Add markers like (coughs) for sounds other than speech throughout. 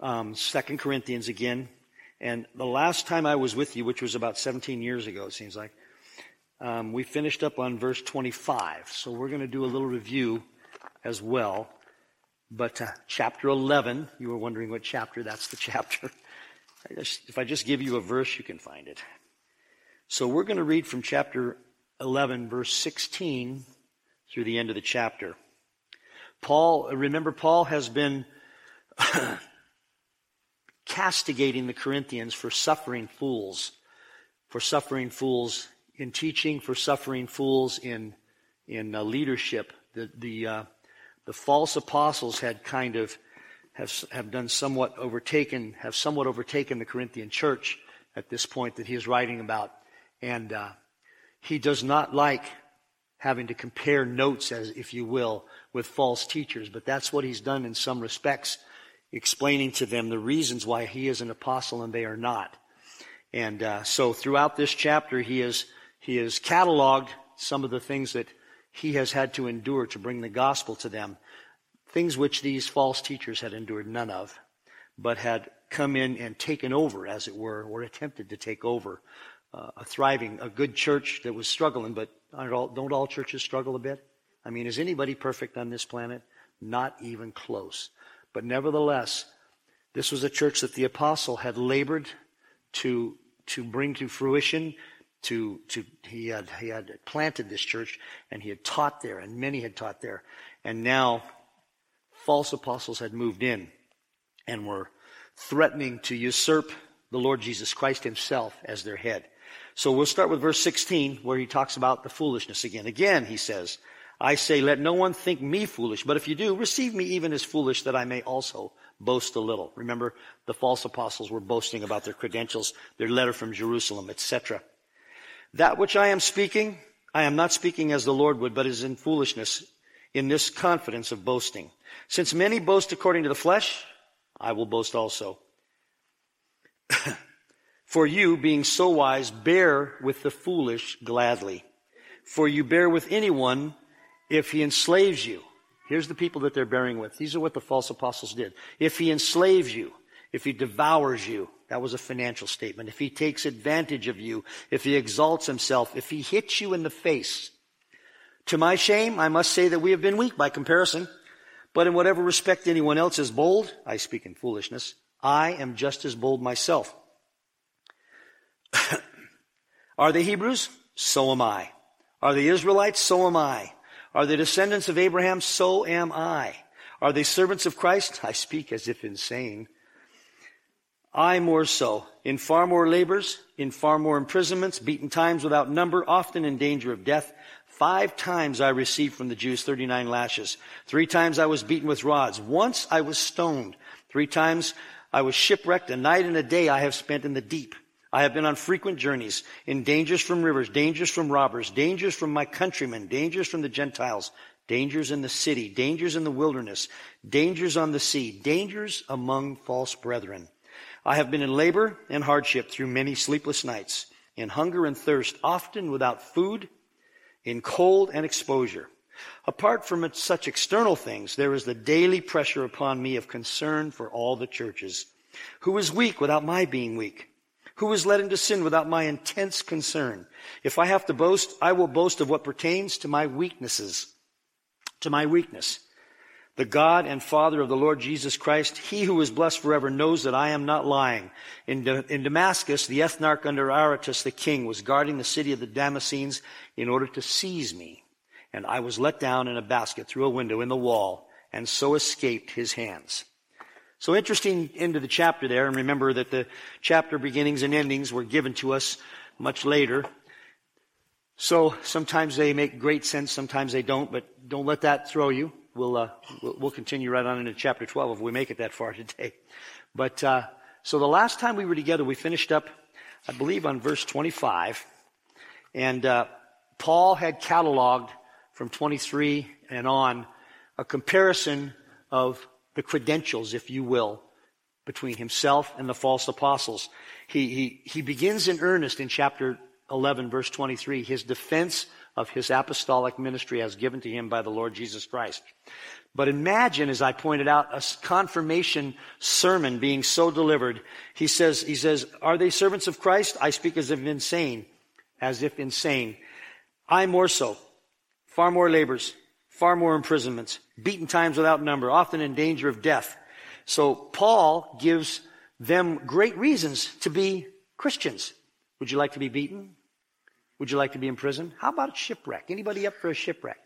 um, 2 Corinthians again. And the last time I was with you, which was about 17 years ago, it seems like, um, we finished up on verse 25. So we're going to do a little review as well. But uh, chapter 11, you were wondering what chapter, that's the (laughs) chapter. I just, if I just give you a verse, you can find it. So we're going to read from chapter 11, verse 16 through the end of the chapter. Paul, remember, Paul has been (laughs) castigating the Corinthians for suffering fools, for suffering fools in teaching, for suffering fools in in uh, leadership. The the uh, the false apostles had kind of have have done somewhat overtaken have somewhat overtaken the Corinthian church at this point that he is writing about, and uh, he does not like having to compare notes, as if you will, with false teachers. But that's what he's done in some respects explaining to them the reasons why he is an apostle and they are not. And uh, so throughout this chapter, he has he has cataloged some of the things that he has had to endure to bring the gospel to them, things which these false teachers had endured none of, but had come in and taken over, as it were, or attempted to take over uh, a thriving, a good church that was struggling. But all, don't all churches struggle a bit? I mean, is anybody perfect on this planet? Not even close. But nevertheless, this was a church that the apostle had labored to, to bring to fruition. To, to, he had, he had planted this church and he had taught there and many had taught there. And now false apostles had moved in and were threatening to usurp the Lord Jesus Christ himself as their head. So we'll start with verse 16 where he talks about the foolishness again. Again, he says, I say, let no one think me foolish, but if you do, receive me even as foolish that I may also boast a little. Remember, the false apostles were boasting about their credentials, their letter from Jerusalem, etc. That which I am speaking, I am not speaking as the Lord would, but is in foolishness, in this confidence of boasting. Since many boast according to the flesh, I will boast also. (laughs) For you, being so wise, bear with the foolish gladly. For you bear with anyone if he enslaves you, here's the people that they're bearing with. These are what the false apostles did. If he enslaves you, if he devours you, that was a financial statement. If he takes advantage of you, if he exalts himself, if he hits you in the face. To my shame, I must say that we have been weak by comparison. But in whatever respect anyone else is bold, I speak in foolishness, I am just as bold myself. (coughs) Are they Hebrews? So am I. Are they Israelites? So am I. Are they descendants of Abraham? So am I. Are they servants of Christ? (laughs) I speak as if insane. I more so, in far more labors, in far more imprisonments, beaten times without number, often in danger of death. Five times I received from the Jews 39 lashes. Three times I was beaten with rods. Once I was stoned. Three times I was shipwrecked. A night and a day I have spent in the deep. I have been on frequent journeys, in dangers from rivers, dangers from robbers, dangers from my countrymen, dangers from the Gentiles, dangers in the city, dangers in the wilderness, dangers on the sea, dangers among false brethren. I have been in labor and hardship through many sleepless nights, in hunger and thirst, often without food, in cold and exposure. Apart from such external things, there is the daily pressure upon me of concern for all the churches. Who is weak without my being weak? Who was led into sin without my intense concern? If I have to boast, I will boast of what pertains to my weaknesses. To my weakness. The God and Father of the Lord Jesus Christ, He who is blessed forever, knows that I am not lying. In, in Damascus, the ethnarch under Aretas the king was guarding the city of the Damascenes in order to seize me. And I was let down in a basket through a window in the wall, and so escaped his hands. So interesting into the chapter there, and remember that the chapter beginnings and endings were given to us much later. So sometimes they make great sense, sometimes they don't, but don't let that throw you. we'll, uh, we'll continue right on into chapter 12 if we make it that far (laughs) today. But, uh, so the last time we were together, we finished up, I believe, on verse 25. And, uh, Paul had cataloged from 23 and on a comparison of the credentials, if you will, between himself and the false apostles. He, he, he begins in earnest in chapter 11, verse 23, his defense of his apostolic ministry as given to him by the Lord Jesus Christ. But imagine, as I pointed out, a confirmation sermon being so delivered. He says, he says, are they servants of Christ? I speak as if insane, as if insane. I more so, far more labors, far more imprisonments, beaten times without number, often in danger of death. So Paul gives them great reasons to be Christians. Would you like to be beaten? Would you like to be in prison? How about a shipwreck? Anybody up for a shipwreck?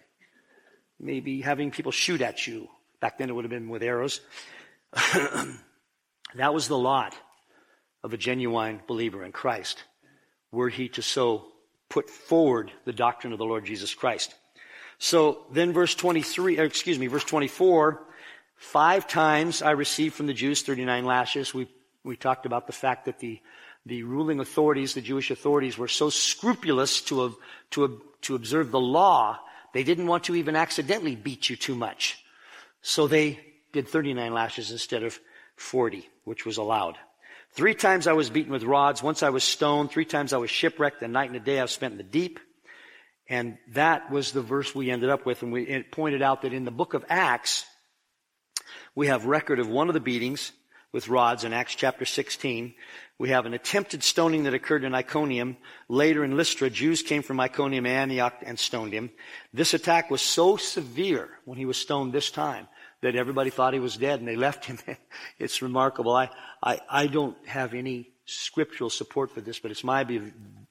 Maybe having people shoot at you. Back then it would have been with arrows. (clears throat) that was the lot of a genuine believer in Christ, were he to so put forward the doctrine of the Lord Jesus Christ. So then verse 23, excuse me, verse 24, five times I received from the Jews 39 lashes. We, we talked about the fact that the the ruling authorities, the Jewish authorities, were so scrupulous to, to, to observe the law, they didn't want to even accidentally beat you too much. So they did 39 lashes instead of 40, which was allowed. Three times I was beaten with rods. Once I was stoned. Three times I was shipwrecked. A night and a day I've spent in the deep. And that was the verse we ended up with. And we, it pointed out that in the book of Acts, we have record of one of the beatings with rods in Acts chapter 16. We have an attempted stoning that occurred in Iconium. Later in Lystra, Jews came from Iconium and Antioch and stoned him. This attack was so severe when he was stoned this time that everybody thought he was dead and they left him. (laughs) it's remarkable. I, I, I don't have any scriptural support for this, but it's my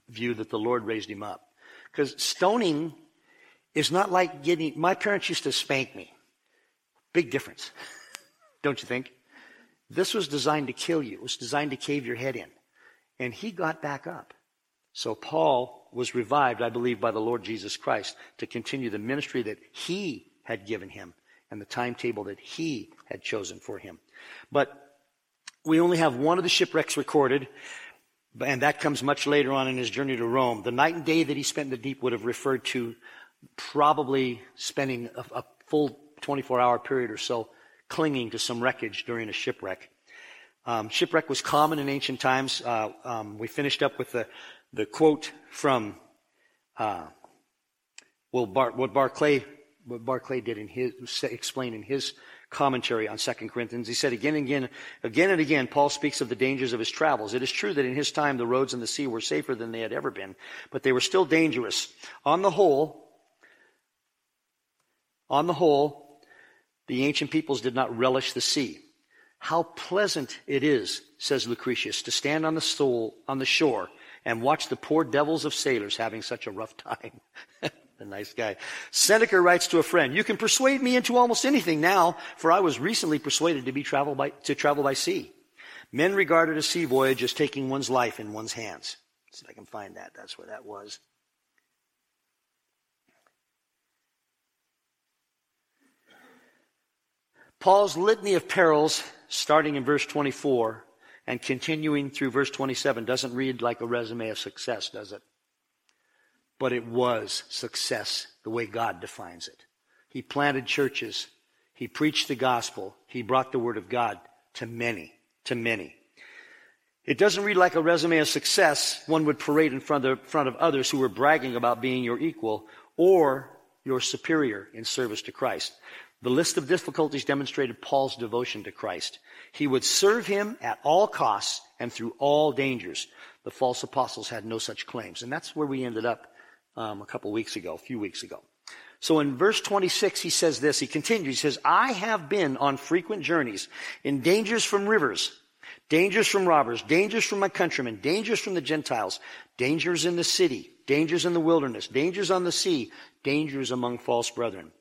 view that the Lord raised him up. Because stoning is not like getting, my parents used to spank me. Big difference. (laughs) Don't you think? This was designed to kill you. It was designed to cave your head in. And he got back up. So Paul was revived, I believe, by the Lord Jesus Christ to continue the ministry that he had given him and the timetable that he had chosen for him. But we only have one of the shipwrecks recorded, and that comes much later on in his journey to Rome. The night and day that he spent in the deep would have referred to probably spending a, a full 24 hour period or so clinging to some wreckage during a shipwreck. Um, shipwreck was common in ancient times. Uh, um, we finished up with the, the quote from, uh, Bar, what Barclay, what Barclay did in his, explain in his commentary on 2 Corinthians. He said again and again, again and again, Paul speaks of the dangers of his travels. It is true that in his time the roads and the sea were safer than they had ever been, but they were still dangerous. On the whole, on the whole, the ancient peoples did not relish the sea. How pleasant it is, says Lucretius, to stand on the, stool, on the shore and watch the poor devils of sailors having such a rough time. (laughs) a nice guy. Seneca writes to a friend, You can persuade me into almost anything now, for I was recently persuaded to be travel by, to travel by sea. Men regarded a sea voyage as taking one's life in one's hands. See if I can find that. That's where that was. Paul's litany of perils, starting in verse 24 and continuing through verse 27, doesn't read like a resume of success, does it? But it was success the way God defines it. He planted churches. He preached the gospel. He brought the word of God to many, to many. It doesn't read like a resume of success one would parade in front of, front of others who were bragging about being your equal or your superior in service to Christ. The list of difficulties demonstrated Paul's devotion to Christ. He would serve him at all costs and through all dangers. The false apostles had no such claims. And that's where we ended up um, a couple weeks ago, a few weeks ago. So in verse 26, he says this. He continues. He says, I have been on frequent journeys in dangers from rivers, dangers from robbers, dangers from my countrymen, dangers from the Gentiles, dangers in the city, dangers in the wilderness, dangers on the sea, dangers among false brethren.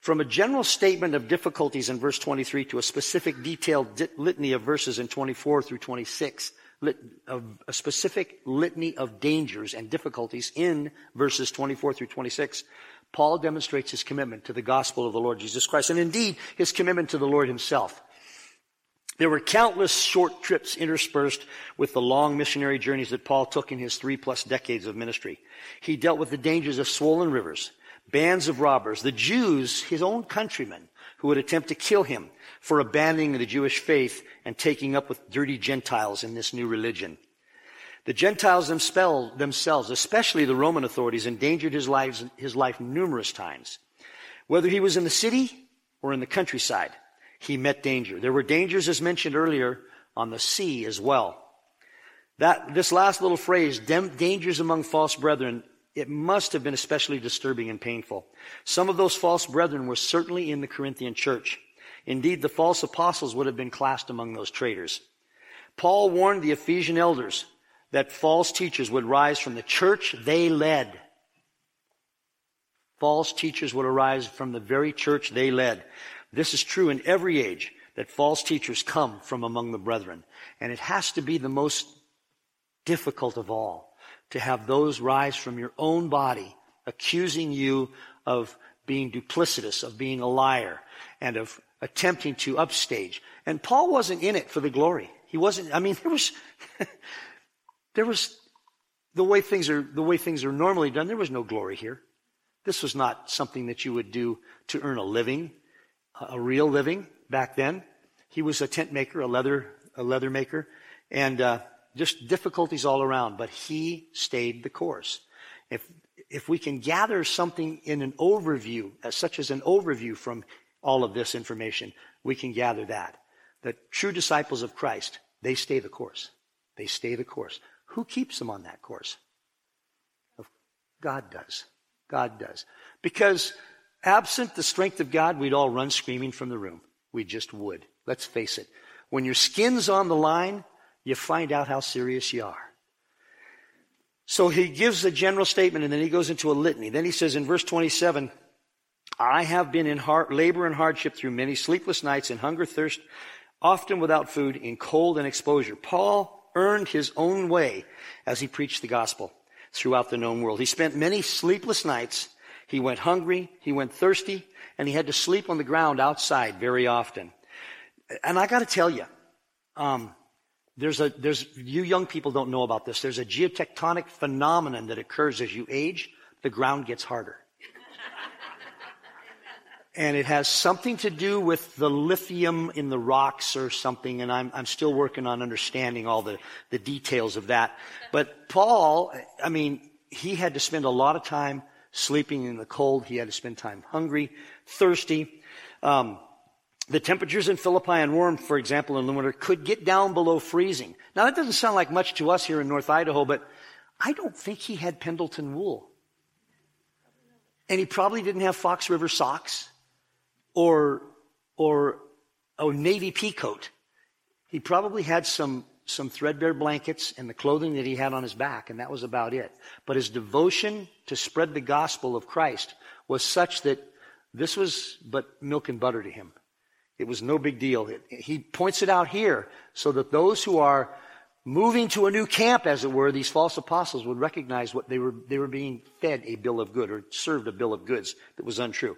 From a general statement of difficulties in verse 23 to a specific detailed litany of verses in 24 through 26, a specific litany of dangers and difficulties in verses 24 through 26, Paul demonstrates his commitment to the gospel of the Lord Jesus Christ and indeed his commitment to the Lord himself. There were countless short trips interspersed with the long missionary journeys that Paul took in his three plus decades of ministry. He dealt with the dangers of swollen rivers, bands of robbers, the Jews, his own countrymen, who would attempt to kill him for abandoning the Jewish faith and taking up with dirty Gentiles in this new religion. The Gentiles themselves, especially the Roman authorities, endangered his, his life numerous times. Whether he was in the city or in the countryside, he met danger. There were dangers, as mentioned earlier, on the sea as well. That, this last little phrase, dangers among false brethren, it must have been especially disturbing and painful. Some of those false brethren were certainly in the Corinthian church. Indeed, the false apostles would have been classed among those traitors. Paul warned the Ephesian elders that false teachers would rise from the church they led. False teachers would arise from the very church they led. This is true in every age that false teachers come from among the brethren. And it has to be the most difficult of all to have those rise from your own body accusing you of being duplicitous, of being a liar, and of attempting to upstage. And Paul wasn't in it for the glory. He wasn't, I mean, (laughs) there was, there was, the way things are, the way things are normally done, there was no glory here. This was not something that you would do to earn a living a real living back then. He was a tent maker, a leather, a leather maker, and uh, just difficulties all around. But he stayed the course. If if we can gather something in an overview, as such as an overview from all of this information, we can gather that. The true disciples of Christ, they stay the course. They stay the course. Who keeps them on that course? God does. God does. Because Absent the strength of God, we'd all run screaming from the room. We just would. Let's face it. When your skin's on the line, you find out how serious you are. So he gives a general statement and then he goes into a litany. Then he says in verse 27, I have been in hard, labor and hardship through many sleepless nights in hunger, thirst, often without food, in cold and exposure. Paul earned his own way as he preached the gospel throughout the known world. He spent many sleepless nights he went hungry, he went thirsty, and he had to sleep on the ground outside very often. And I got to tell you, um, there's a there's you young people don't know about this. There's a geotectonic phenomenon that occurs as you age. The ground gets harder. And it has something to do with the lithium in the rocks or something, and I'm, I'm still working on understanding all the, the details of that. But Paul, I mean, he had to spend a lot of time sleeping in the cold. He had to spend time hungry, thirsty. Um, the temperatures in Philippi and Rome, for example, in the winter could get down below freezing. Now that doesn't sound like much to us here in North Idaho, but I don't think he had Pendleton wool. And he probably didn't have Fox River socks or, or a navy pea coat. He probably had some some threadbare blankets and the clothing that he had on his back, and that was about it. But his devotion to spread the gospel of Christ was such that this was but milk and butter to him. It was no big deal. It, he points it out here so that those who are moving to a new camp, as it were, these false apostles would recognize what they were, they were being fed a bill of good or served a bill of goods that was untrue.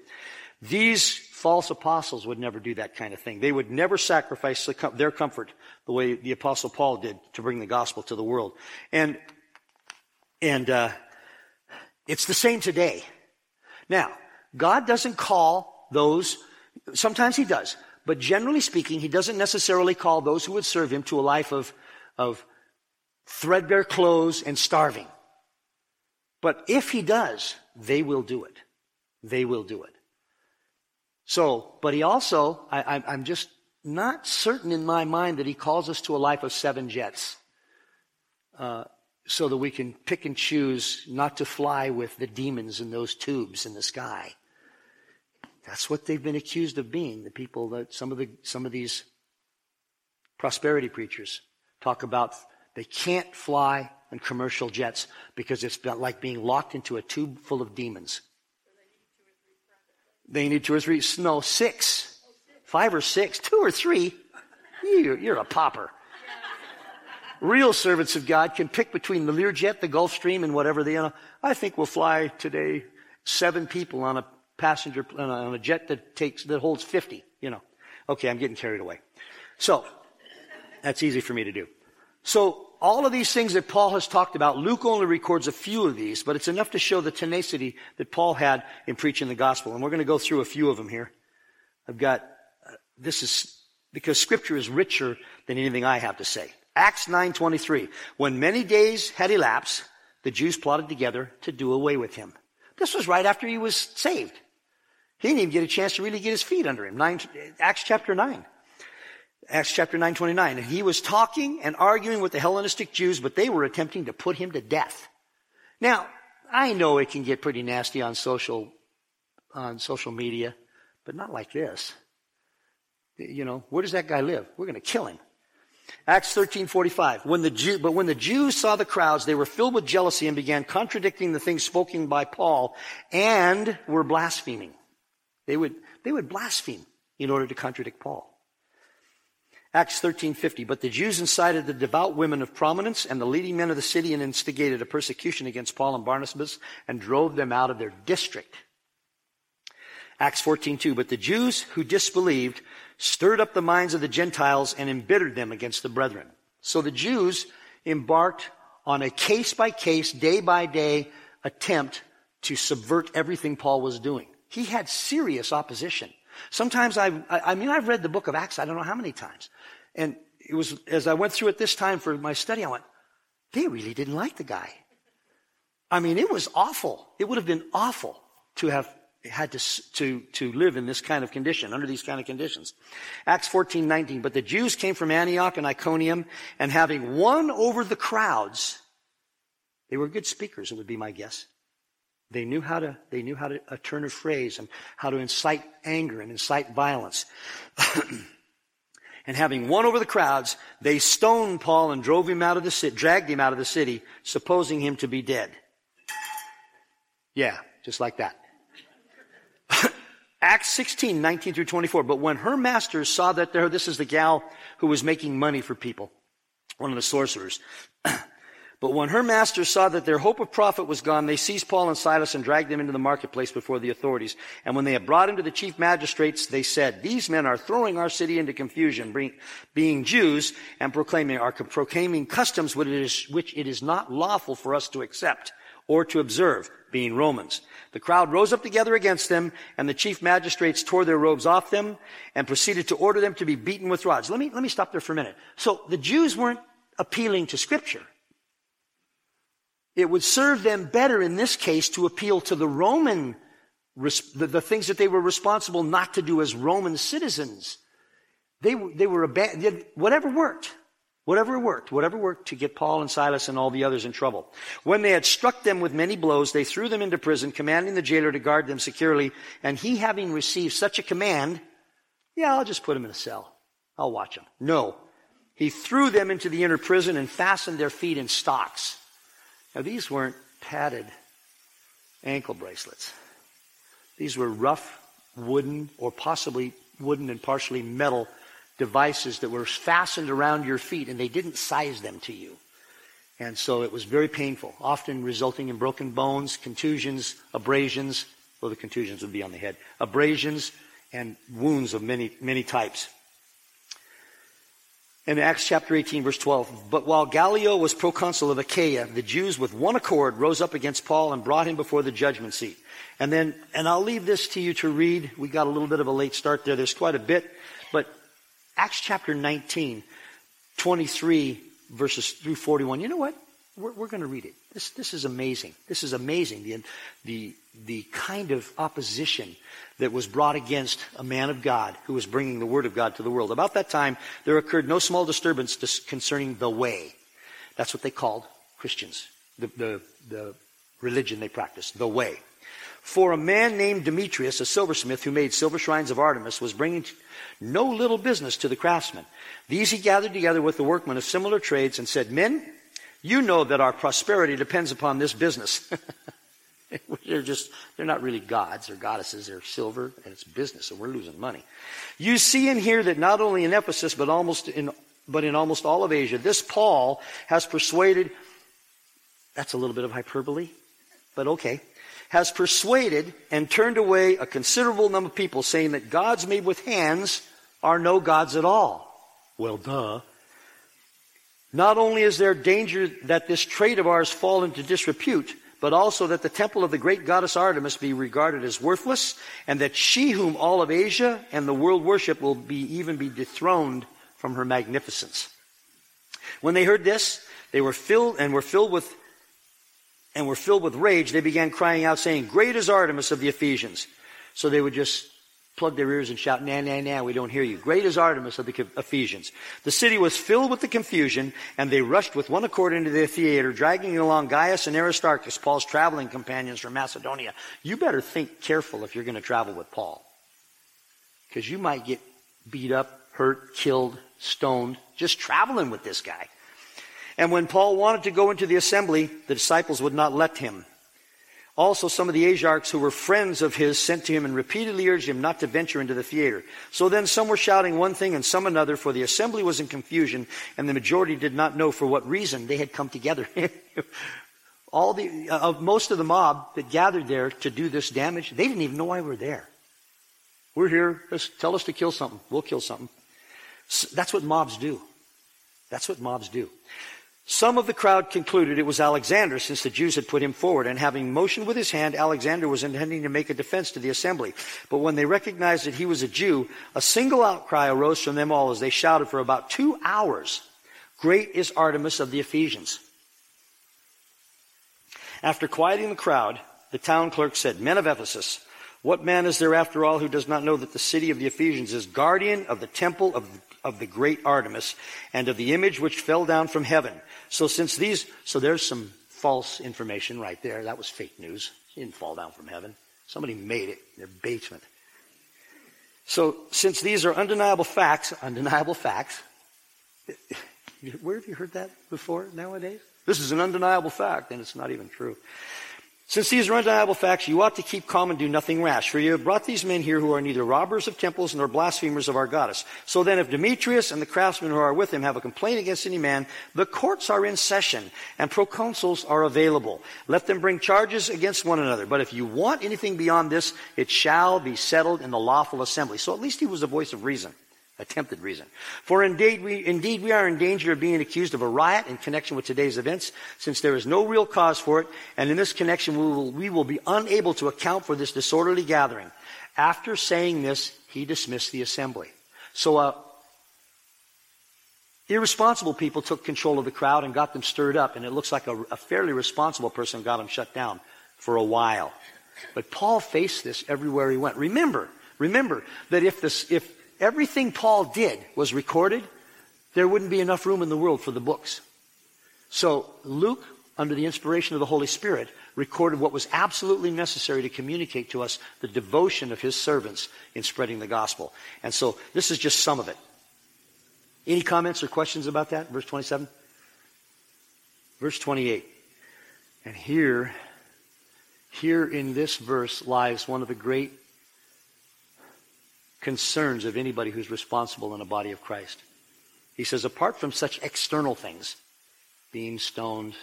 These false apostles would never do that kind of thing. They would never sacrifice their comfort the way the apostle Paul did to bring the gospel to the world. And, and, uh, it's the same today. Now, God doesn't call those, sometimes he does, but generally speaking, he doesn't necessarily call those who would serve him to a life of, of threadbare clothes and starving. But if he does, they will do it. They will do it. So, but he also, I, am just not certain in my mind that he calls us to a life of seven jets. Uh, so that we can pick and choose not to fly with the demons in those tubes in the sky. That's what they've been accused of being. The people that some of the some of these prosperity preachers talk about they can't fly on commercial jets because it's like being locked into a tube full of demons. They need two or three, no, six, five or six, two or three. You're, you're a popper. Real servants of God can pick between the Learjet, the Gulfstream, and whatever they, you I think we'll fly today seven people on a passenger, on a jet that takes, that holds 50, you know. Okay, I'm getting carried away. So, that's easy for me to do. So, all of these things that Paul has talked about, Luke only records a few of these, but it's enough to show the tenacity that Paul had in preaching the gospel. And we're going to go through a few of them here. I've got, uh, this is, because scripture is richer than anything I have to say. Acts 9.23. When many days had elapsed, the Jews plotted together to do away with him. This was right after he was saved. He didn't even get a chance to really get his feet under him. Nine, Acts chapter 9. Acts chapter 9, 29. And he was talking and arguing with the Hellenistic Jews, but they were attempting to put him to death. Now, I know it can get pretty nasty on social, on social media, but not like this. You know, where does that guy live? We're going to kill him. Acts 13:45. When the Jew, but when the Jews saw the crowds, they were filled with jealousy and began contradicting the things spoken by Paul and were blaspheming. They would, they would blaspheme in order to contradict Paul. Acts 13:50 But the Jews incited the devout women of prominence and the leading men of the city and instigated a persecution against Paul and Barnabas and drove them out of their district. Acts 14:2 But the Jews who disbelieved stirred up the minds of the Gentiles and embittered them against the brethren. So the Jews embarked on a case by case, day by day attempt to subvert everything Paul was doing. He had serious opposition. Sometimes I, I mean, I've read the book of Acts, I don't know how many times. And it was, as I went through it this time for my study, I went, they really didn't like the guy. I mean, it was awful. It would have been awful to have had to, to, to live in this kind of condition, under these kind of conditions. Acts 14, 19. But the Jews came from Antioch and Iconium, and having won over the crowds, they were good speakers, it would be my guess. They knew how to, they knew how to a turn of phrase and how to incite anger and incite violence. (clears throat) and having won over the crowds, they stoned Paul and drove him out of the city, dragged him out of the city, supposing him to be dead. Yeah, just like that. (laughs) Acts 16, 19 through 24. But when her masters saw that there, this is the gal who was making money for people, one of the sorcerers. (clears throat) but when her masters saw that their hope of profit was gone, they seized Paul and Silas and dragged them into the marketplace before the authorities. And when they had brought him to the chief magistrates, they said, these men are throwing our city into confusion, being Jews and proclaiming, are proclaiming customs which it is, which it is not lawful for us to accept or to observe, being Romans. The crowd rose up together against them, and the chief magistrates tore their robes off them and proceeded to order them to be beaten with rods. Let me, let me stop there for a minute. So the Jews weren't appealing to scripture. It would serve them better in this case to appeal to the Roman, the, the things that they were responsible not to do as Roman citizens. They, they were, whatever worked. Whatever worked, whatever worked to get Paul and Silas and all the others in trouble. When they had struck them with many blows, they threw them into prison, commanding the jailer to guard them securely. And he having received such a command, yeah, I'll just put them in a cell. I'll watch them. No. He threw them into the inner prison and fastened their feet in stocks. Now these weren't padded ankle bracelets. These were rough wooden or possibly wooden and partially metal devices that were fastened around your feet and they didn't size them to you. And so it was very painful, often resulting in broken bones, contusions, abrasions. Well, the contusions would be on the head. Abrasions and wounds of many, many types. In Acts chapter 18 verse 12, but while Gallio was proconsul of Achaia, the Jews with one accord rose up against Paul and brought him before the judgment seat. And then, and I'll leave this to you to read. We got a little bit of a late start there. There's quite a bit, but Acts chapter 19, 23 verses through 41. You know what? We're, we're going to read it. This, this is amazing. This is amazing. The, the, the kind of opposition that was brought against a man of God who was bringing the word of God to the world. About that time, there occurred no small disturbance concerning the way. That's what they called Christians. The, the, the religion they practiced. The way. For a man named Demetrius, a silversmith who made silver shrines of Artemis, was bringing no little business to the craftsmen. These he gathered together with the workmen of similar trades and said, Men, you know that our prosperity depends upon this business. (laughs) they're just, they're not really gods or goddesses. They're silver and it's business, and we're losing money. You see and hear that not only in Ephesus, but almost in, but in almost all of Asia, this Paul has persuaded, that's a little bit of hyperbole, but okay has persuaded and turned away a considerable number of people, saying that gods made with hands are no gods at all. Well, duh. Not only is there danger that this trade of ours fall into disrepute, but also that the temple of the great goddess Artemis be regarded as worthless, and that she whom all of Asia and the world worship will be even be dethroned from her magnificence. When they heard this, they were filled and were filled with and were filled with rage. They began crying out, saying, Great is Artemis of the Ephesians. So they would just plug their ears and shout, Nah, nah, nah, we don't hear you. Great is Artemis of the Ephesians. The city was filled with the confusion, and they rushed with one accord into the theater, dragging along Gaius and Aristarchus, Paul's traveling companions from Macedonia. You better think careful if you're going to travel with Paul. Because you might get beat up, hurt, killed, stoned, just traveling with this guy. And when Paul wanted to go into the assembly, the disciples would not let him. Also, some of the Asiarchs who were friends of his sent to him and repeatedly urged him not to venture into the theater. So then some were shouting one thing and some another, for the assembly was in confusion, and the majority did not know for what reason they had come together. (laughs) All the, uh, of most of the mob that gathered there to do this damage, they didn't even know why we were there. We're here, just tell us to kill something. We'll kill something. So that's what mobs do. That's what mobs do. Some of the crowd concluded it was Alexander since the Jews had put him forward, and having motioned with his hand, Alexander was intending to make a defense to the assembly. But when they recognized that he was a Jew, a single outcry arose from them all as they shouted for about two hours, Great is Artemis of the Ephesians. After quieting the crowd, the town clerk said, Men of Ephesus, what man is there after all who does not know that the city of the Ephesians is guardian of the temple of, of the great Artemis and of the image which fell down from heaven? So since these, so there's some false information right there. That was fake news. He didn't fall down from heaven. Somebody made it in their basement. So since these are undeniable facts, undeniable facts, (laughs) where have you heard that before nowadays? This is an undeniable fact, and it's not even true. Since these are undeniable facts, you ought to keep calm and do nothing rash, for you have brought these men here who are neither robbers of temples nor blasphemers of our goddess. So then, if Demetrius and the craftsmen who are with him have a complaint against any man, the courts are in session, and proconsuls are available. Let them bring charges against one another. But if you want anything beyond this, it shall be settled in the lawful assembly. So at least he was a voice of reason attempted reason. For indeed we, indeed we are in danger of being accused of a riot in connection with today's events, since there is no real cause for it, and in this connection we will, we will be unable to account for this disorderly gathering. After saying this, he dismissed the assembly. So, uh, irresponsible people took control of the crowd and got them stirred up, and it looks like a, a fairly responsible person got them shut down for a while. But Paul faced this everywhere he went. Remember, remember that if this, if everything Paul did was recorded, there wouldn't be enough room in the world for the books. So Luke, under the inspiration of the Holy Spirit, recorded what was absolutely necessary to communicate to us the devotion of his servants in spreading the gospel. And so this is just some of it. Any comments or questions about that? Verse 27? Verse 28. And here, here in this verse lies one of the great concerns of anybody who's responsible in a body of Christ. He says, apart from such external things, being stoned,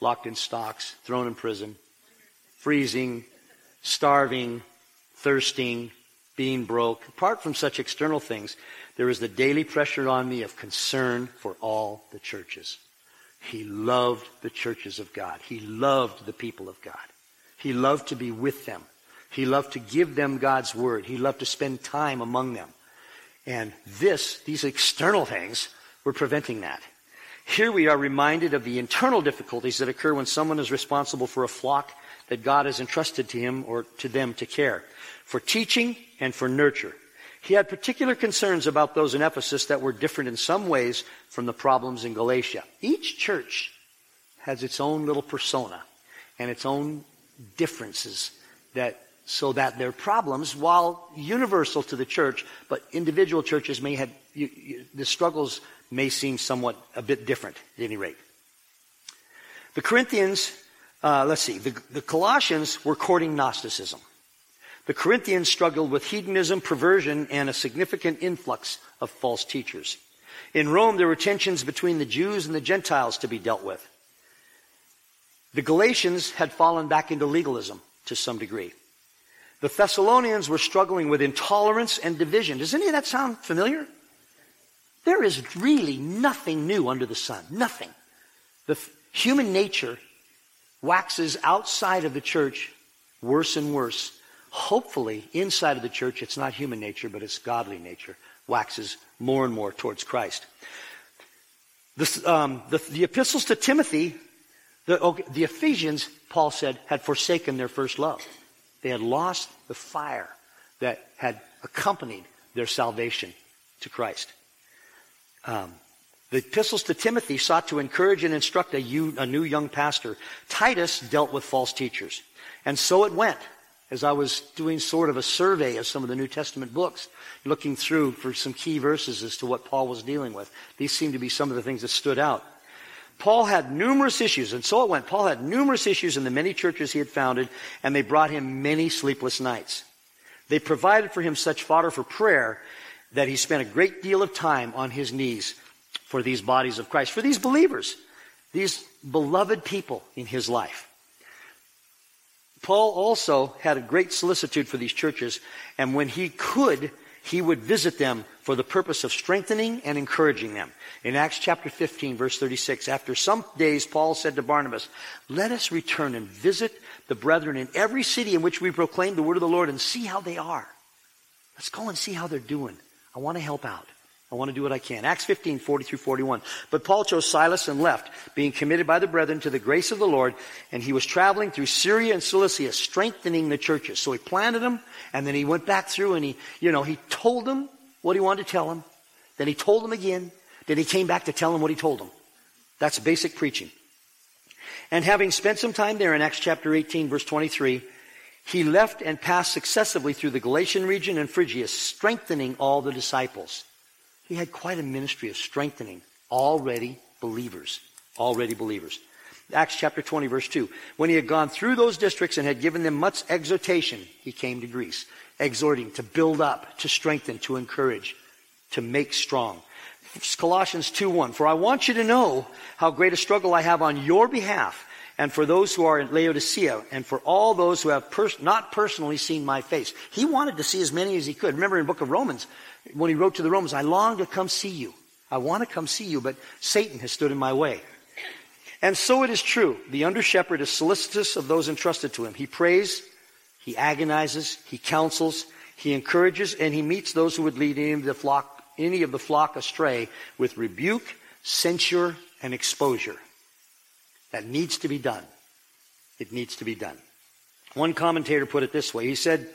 locked in stocks, thrown in prison, freezing, starving, thirsting, being broke, apart from such external things, there is the daily pressure on me of concern for all the churches. He loved the churches of God. He loved the people of God. He loved to be with them. He loved to give them God's word. He loved to spend time among them. And this, these external things, were preventing that. Here we are reminded of the internal difficulties that occur when someone is responsible for a flock that God has entrusted to him or to them to care, for teaching and for nurture. He had particular concerns about those in Ephesus that were different in some ways from the problems in Galatia. Each church has its own little persona and its own differences that so that their problems, while universal to the church, but individual churches may have, you, you, the struggles may seem somewhat a bit different at any rate. The Corinthians, uh, let's see, the, the Colossians were courting Gnosticism. The Corinthians struggled with hedonism, perversion, and a significant influx of false teachers. In Rome, there were tensions between the Jews and the Gentiles to be dealt with. The Galatians had fallen back into legalism to some degree. The Thessalonians were struggling with intolerance and division. Does any of that sound familiar? There is really nothing new under the sun. Nothing. The f- human nature waxes outside of the church worse and worse. Hopefully, inside of the church, it's not human nature, but it's godly nature, waxes more and more towards Christ. The, um, the, the epistles to Timothy, the, the Ephesians, Paul said, had forsaken their first love. They had lost the fire that had accompanied their salvation to Christ. Um, the epistles to Timothy sought to encourage and instruct a, a new young pastor. Titus dealt with false teachers. And so it went. As I was doing sort of a survey of some of the New Testament books, looking through for some key verses as to what Paul was dealing with, these seem to be some of the things that stood out. Paul had numerous issues, and so it went. Paul had numerous issues in the many churches he had founded, and they brought him many sleepless nights. They provided for him such fodder for prayer that he spent a great deal of time on his knees for these bodies of Christ, for these believers, these beloved people in his life. Paul also had a great solicitude for these churches, and when he could, he would visit them for the purpose of strengthening and encouraging them. In Acts chapter 15, verse 36, after some days, Paul said to Barnabas, Let us return and visit the brethren in every city in which we proclaim the word of the Lord and see how they are. Let's go and see how they're doing. I want to help out. I want to do what I can. Acts 15, 40 through 41. But Paul chose Silas and left, being committed by the brethren to the grace of the Lord, and he was traveling through Syria and Cilicia, strengthening the churches. So he planted them, and then he went back through and he, you know, he told them what he wanted to tell them. Then he told them again. Then he came back to tell them what he told them. That's basic preaching. And having spent some time there in Acts chapter 18, verse 23, he left and passed successively through the Galatian region and Phrygia, strengthening all the disciples. He had quite a ministry of strengthening already believers. Already believers. Acts chapter 20, verse 2. When he had gone through those districts and had given them much exhortation, he came to Greece, exhorting to build up, to strengthen, to encourage, to make strong. Colossians 2 1. For I want you to know how great a struggle I have on your behalf and for those who are in Laodicea, and for all those who have pers- not personally seen my face. He wanted to see as many as he could. Remember in book of Romans, when he wrote to the Romans, I long to come see you. I want to come see you, but Satan has stood in my way. And so it is true. The under shepherd is solicitous of those entrusted to him. He prays, he agonizes, he counsels, he encourages, and he meets those who would lead any of the flock, any of the flock astray with rebuke, censure, and exposure. That needs to be done. It needs to be done. One commentator put it this way. He said,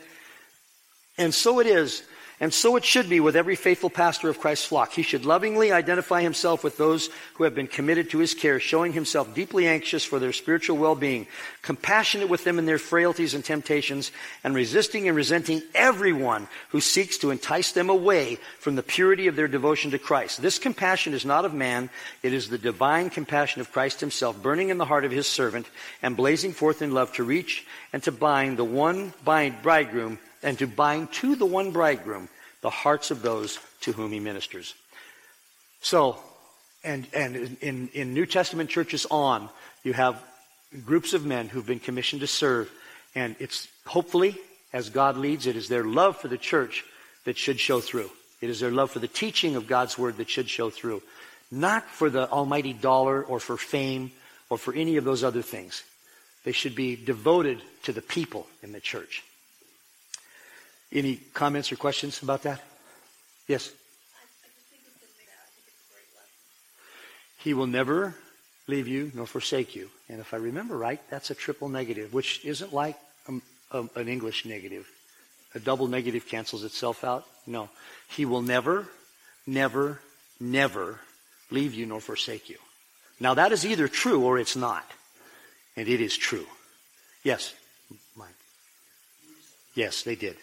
and so it is and so it should be with every faithful pastor of Christ's flock. He should lovingly identify himself with those who have been committed to his care, showing himself deeply anxious for their spiritual well-being, compassionate with them in their frailties and temptations, and resisting and resenting everyone who seeks to entice them away from the purity of their devotion to Christ. This compassion is not of man, it is the divine compassion of Christ himself, burning in the heart of his servant and blazing forth in love to reach and to bind the one bridegroom and to bind to the one bridegroom the hearts of those to whom he ministers. So, and, and in, in New Testament churches on, you have groups of men who've been commissioned to serve, and it's hopefully, as God leads, it is their love for the church that should show through. It is their love for the teaching of God's word that should show through. Not for the almighty dollar or for fame or for any of those other things. They should be devoted to the people in the church. Any comments or questions about that? Yes? He will never leave you nor forsake you. And if I remember right, that's a triple negative, which isn't like a, a, an English negative. A double negative cancels itself out. No. He will never, never, never leave you nor forsake you. Now that is either true or it's not. And it is true. Yes, Mike. Yes, they did.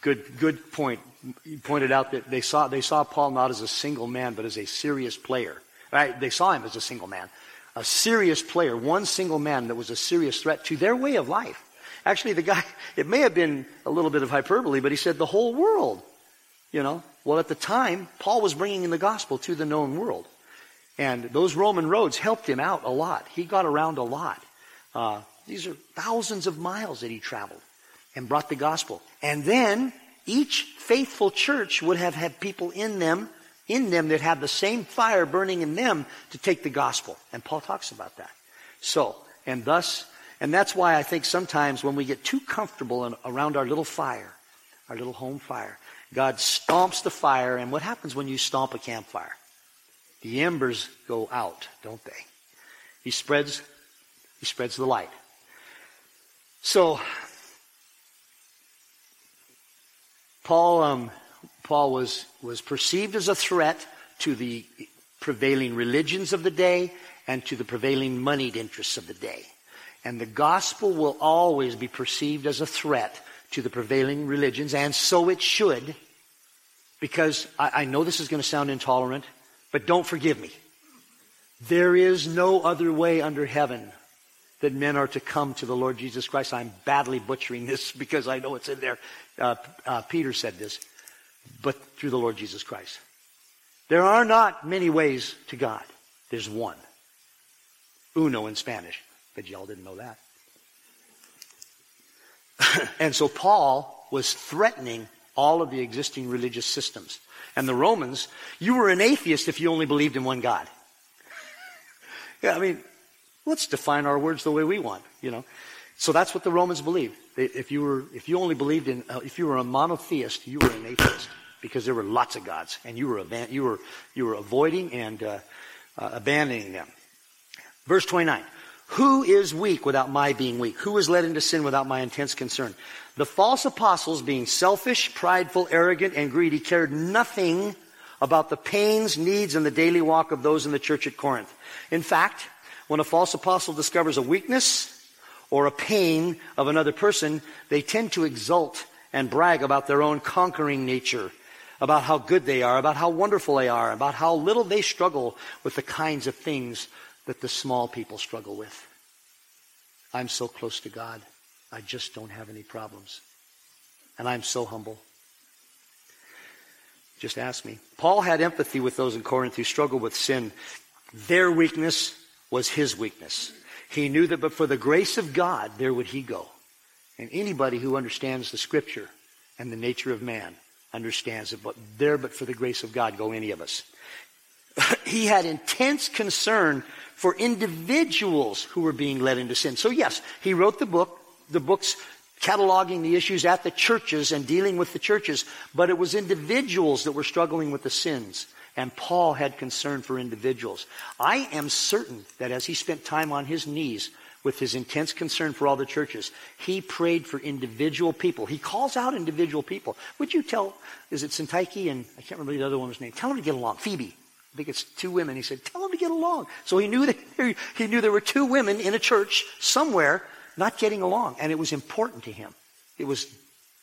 Good, good point. You pointed out that they saw, they saw Paul not as a single man, but as a serious player. Right? They saw him as a single man. A serious player, one single man that was a serious threat to their way of life. Actually, the guy, (laughs) it may have been a little bit of hyperbole, but he said the whole world. You know? Well, at the time, Paul was bringing in the gospel to the known world. And those Roman roads helped him out a lot. He got around a lot. Uh, these are thousands of miles that he traveled and brought the gospel. And then each faithful church would have had people in them, in them that had the same fire burning in them to take the gospel. And Paul talks about that. So, and thus, and that's why I think sometimes when we get too comfortable in, around our little fire, our little home fire, God stomps the fire, and what happens when you stomp a campfire? The embers go out, don't they? He spreads, he spreads the light. So, Paul, um, Paul was, was perceived as a threat to the prevailing religions of the day and to the prevailing moneyed interests of the day. And the gospel will always be perceived as a threat to the prevailing religions, and so it should, because I, I know this is going to sound intolerant, but don't forgive me. There is no other way under heaven that men are to come to the Lord Jesus Christ. I'm badly butchering this (laughs) because I know it's in there. Uh, uh, Peter said this, but through the Lord Jesus Christ. There are not many ways to God. There's one. Uno in Spanish. But y'all didn't know that. (laughs) and so Paul was threatening all of the existing religious systems. And the Romans, you were an atheist if you only believed in one God. (laughs) yeah, I mean, let's define our words the way we want, you know. So that's what the Romans believed. If you were, if you only believed in, uh, if you were a monotheist, you were an atheist because there were lots of gods, and you were you were you were avoiding and uh, uh, abandoning them. Verse twenty nine. Who is weak without my being weak? Who is led into sin without my intense concern? The false apostles, being selfish, prideful, arrogant, and greedy, cared nothing about the pains, needs, and the daily walk of those in the church at Corinth. In fact, when a false apostle discovers a weakness or a pain of another person, they tend to exult and brag about their own conquering nature, about how good they are, about how wonderful they are, about how little they struggle with the kinds of things that the small people struggle with. I'm so close to God. I just don't have any problems. And I'm so humble. Just ask me. Paul had empathy with those in Corinth who struggled with sin. Their weakness was his weakness. He knew that but for the grace of God, there would he go. And anybody who understands the scripture and the nature of man understands that but there but for the grace of God go any of us. (clears throat) he had intense concern for individuals who were being led into sin. So yes, he wrote the book, the books cataloging the issues at the churches and dealing with the churches, but it was individuals that were struggling with the sins. And Paul had concern for individuals. I am certain that as he spent time on his knees with his intense concern for all the churches, he prayed for individual people. He calls out individual people. Would you tell, is it Syntyche and I can't remember the other woman's name, tell them to get along. Phoebe. I think it's two women. He said, tell them to get along. So he knew that (laughs) he knew there were two women in a church somewhere not getting along. And it was important to him. It was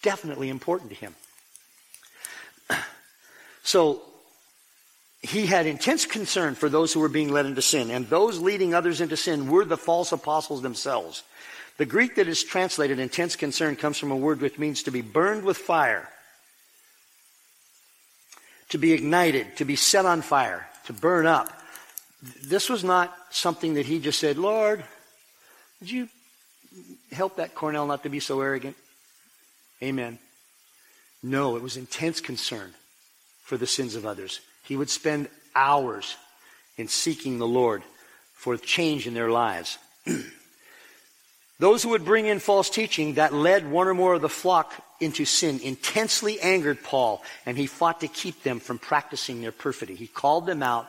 definitely important to him. (clears throat) So he had intense concern for those who were being led into sin, and those leading others into sin were the false apostles themselves. The Greek that is translated intense concern comes from a word which means to be burned with fire to be ignited, to be set on fire, to burn up. This was not something that he just said, Lord, would you help that Cornell not to be so arrogant? Amen. No, it was intense concern for the sins of others. He would spend hours in seeking the Lord for change in their lives. (clears throat) Those who would bring in false teaching that led one or more of the flock into sin intensely angered Paul, and he fought to keep them from practicing their perfidy. He called them out.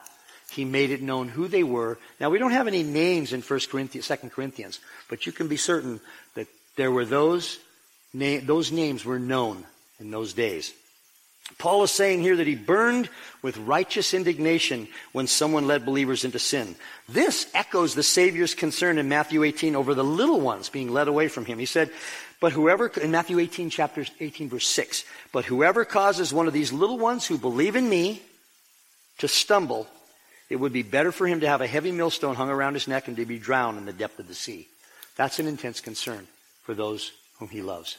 He made it known who they were. Now we don't have any names in 1 Corinthians, 2 Corinthians, but you can be certain that there were those, na- those names were known in those days. Paul is saying here that he burned with righteous indignation when someone led believers into sin. This echoes the Savior's concern in Matthew 18 over the little ones being led away from him. He said, but whoever, in Matthew 18, chapter 18, verse 6, but whoever causes one of these little ones who believe in me to stumble, it would be better for him to have a heavy millstone hung around his neck and to be drowned in the depth of the sea. That's an intense concern for those whom he loves.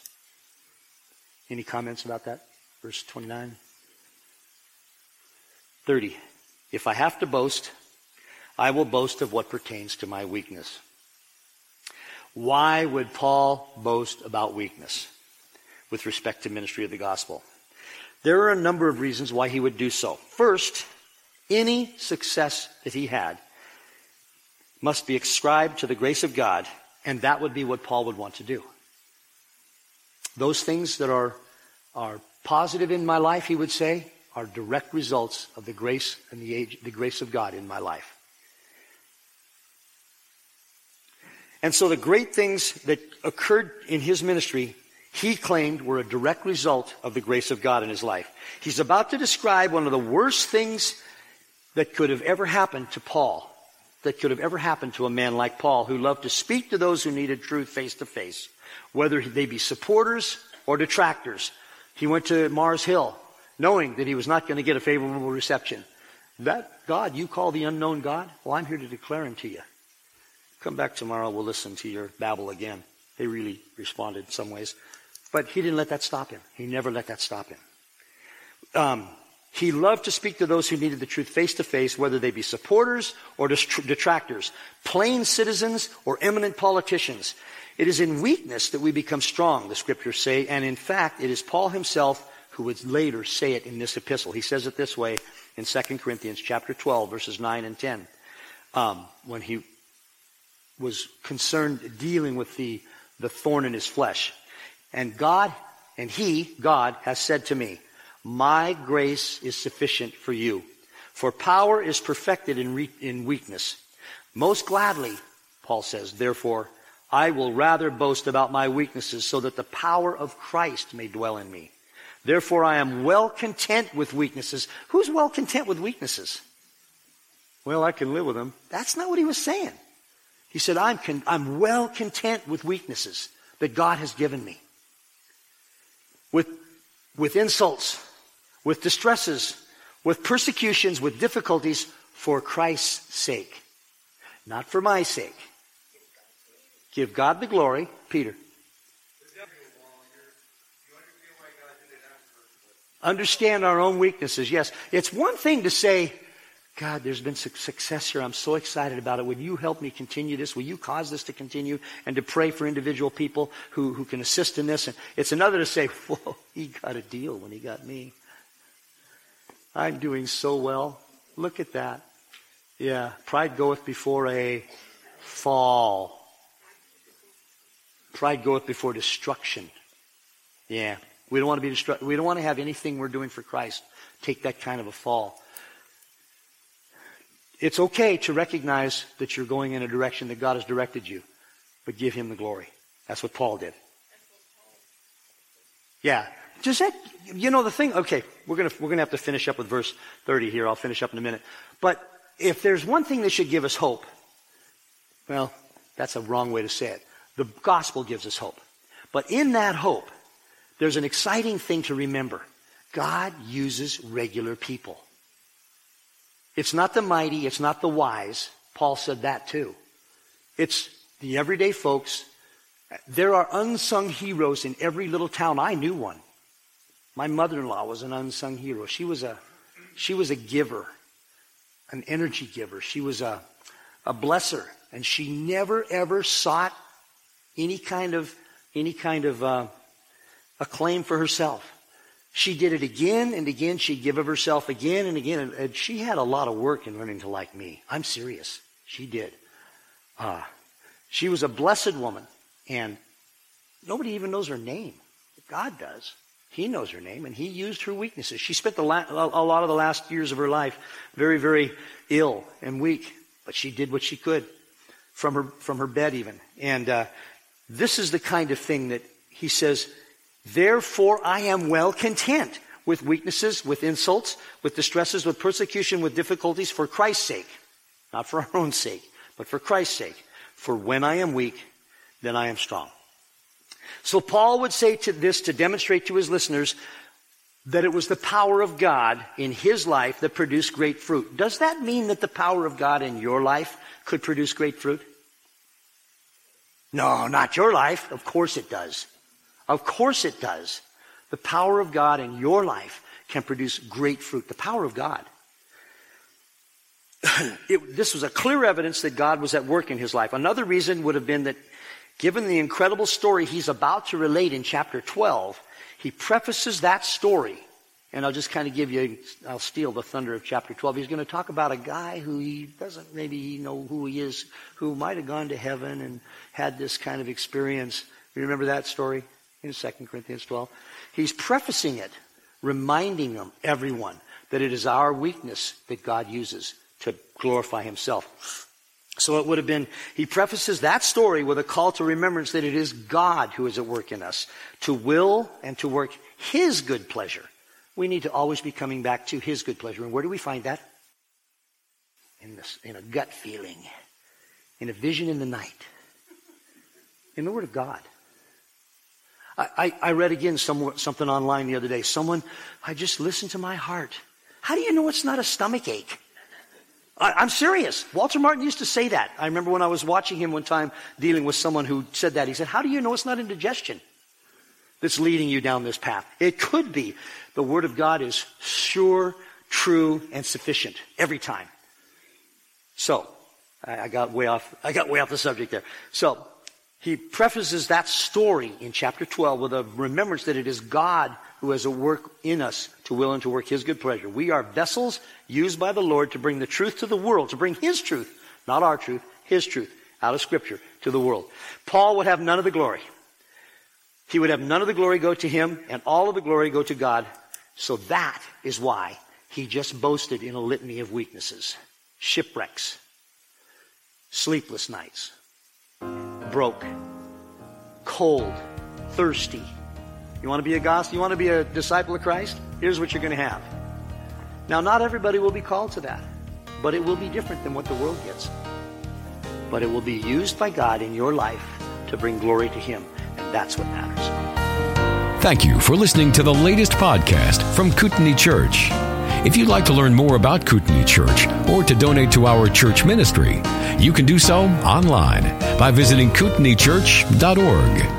Any comments about that? Verse 29. 30. If I have to boast, I will boast of what pertains to my weakness. Why would Paul boast about weakness with respect to ministry of the gospel? There are a number of reasons why he would do so. First, any success that he had must be ascribed to the grace of God, and that would be what Paul would want to do. Those things that are, are positive in my life, he would say, are direct results of the grace and the, age, the grace of God in my life. And so the great things that occurred in his ministry, he claimed were a direct result of the grace of God in his life. He's about to describe one of the worst things that could have ever happened to Paul, that could have ever happened to a man like Paul, who loved to speak to those who needed truth face to face, whether they be supporters or detractors. He went to Mars Hill knowing that he was not going to get a favorable reception. That God you call the unknown God? Well, I'm here to declare him to you. Come back tomorrow, we'll listen to your babble again. They really responded in some ways. But he didn't let that stop him. He never let that stop him. Um, he loved to speak to those who needed the truth face to face, whether they be supporters or detractors, plain citizens or eminent politicians. It is in weakness that we become strong, the scriptures say, and in fact, it is Paul himself who would later say it in this epistle. He says it this way in 2 Corinthians chapter 12, verses 9 and 10, um, when he was concerned dealing with the, the thorn in his flesh. And God, and he, God, has said to me, My grace is sufficient for you, for power is perfected in, re- in weakness. Most gladly, Paul says, therefore, I will rather boast about my weaknesses so that the power of Christ may dwell in me. Therefore, I am well content with weaknesses. Who's well content with weaknesses? Well, I can live with them. That's not what he was saying. He said, I'm, con- I'm well content with weaknesses that God has given me. With, with insults, with distresses, with persecutions, with difficulties for Christ's sake. Not for my sake. Give God the glory. Peter. Understand our own weaknesses. Yes. It's one thing to say, God, there's been success here. I'm so excited about it. Would you help me continue this? Will you cause this to continue? And to pray for individual people who, who can assist in this. And it's another to say, (laughs) whoa, he got a deal when he got me. I'm doing so well. Look at that. Yeah, pride goeth before a fall. Pride goeth before destruction. Yeah, we don't want to be destru- we don't want to have anything we're doing for Christ take that kind of a fall. It's okay to recognize that you're going in a direction that God has directed you, but give him the glory. That's what Paul did. Yeah. Does that, you know, the thing, okay, we're gonna, we're gonna have to finish up with verse 30 here. I'll finish up in a minute. But if there's one thing that should give us hope, well, that's a wrong way to say it. The gospel gives us hope. But in that hope, there's an exciting thing to remember. God uses regular people. It's not the mighty, it's not the wise. Paul said that too. It's the everyday folks. There are unsung heroes in every little town. I knew one. My mother-in-law was an unsung hero. She was a, she was a giver, an energy giver. She was a, a blesser, and she never ever sought any kind of, any kind of uh, acclaim for herself. She did it again and again. She'd give of herself again and again. And she had a lot of work in learning to like me. I'm serious. She did. Uh, she was a blessed woman. And nobody even knows her name. God does. He knows her name, and He used her weaknesses. She spent la- a lot of the last years of her life very, very ill and weak, but she did what she could from her from her bed even. And uh, this is the kind of thing that He says Therefore, I am well content with weaknesses, with insults, with distresses, with persecution, with difficulties for Christ's sake. Not for our own sake, but for Christ's sake. For when I am weak, then I am strong. So Paul would say to this to demonstrate to his listeners that it was the power of God in his life that produced great fruit. Does that mean that the power of God in your life could produce great fruit? No, not your life. Of course it does. Of course it does. The power of God in your life can produce great fruit. The power of God. (clears throat) it, this was a clear evidence that God was at work in his life. Another reason would have been that given the incredible story he's about to relate in chapter 12, he prefaces that story. And I'll just kind of give you, I'll steal the thunder of chapter 12. He's going to talk about a guy who he doesn't maybe know who he is, who might have gone to heaven and had this kind of experience. You remember that story in 2 Corinthians 12? He's prefacing it, reminding them, everyone, that it is our weakness that God uses to glorify himself. So it would have been, he prefaces that story with a call to remembrance that it is God who is at work in us to will and to work his good pleasure. We need to always be coming back to his good pleasure. And where do we find that? In, this, in a gut feeling, in a vision in the night, in the Word of God. I, I, I read again some, something online the other day. Someone, I just listened to my heart. How do you know it's not a stomach ache? I, am serious. Walter Martin used to say that. I remember when I was watching him one time dealing with someone who said that. He said, How do you know it's not indigestion that's leading you down this path? It could be. The Word of God is sure, true, and sufficient every time. So, I, I got way off, I got way off the subject there. So, he prefaces that story in chapter 12 with a remembrance that it is God who has a work in us to will and to work His good pleasure. We are vessels used by the Lord to bring the truth to the world, to bring His truth, not our truth, His truth, out of Scripture to the world. Paul would have none of the glory. He would have none of the glory go to him and all of the glory go to God. So that is why he just boasted in a litany of weaknesses. Shipwrecks, sleepless nights, broke, cold, thirsty, you want to be a gospel? You want to be a disciple of Christ? Here's what you're going to have. Now, not everybody will be called to that, but it will be different than what the world gets. But it will be used by God in your life to bring glory to Him, and that's what matters. Thank you for listening to the latest podcast from Kootenai Church. If you'd like to learn more about Kootenai Church or to donate to our church ministry, you can do so online by visiting kootenaichurch.org.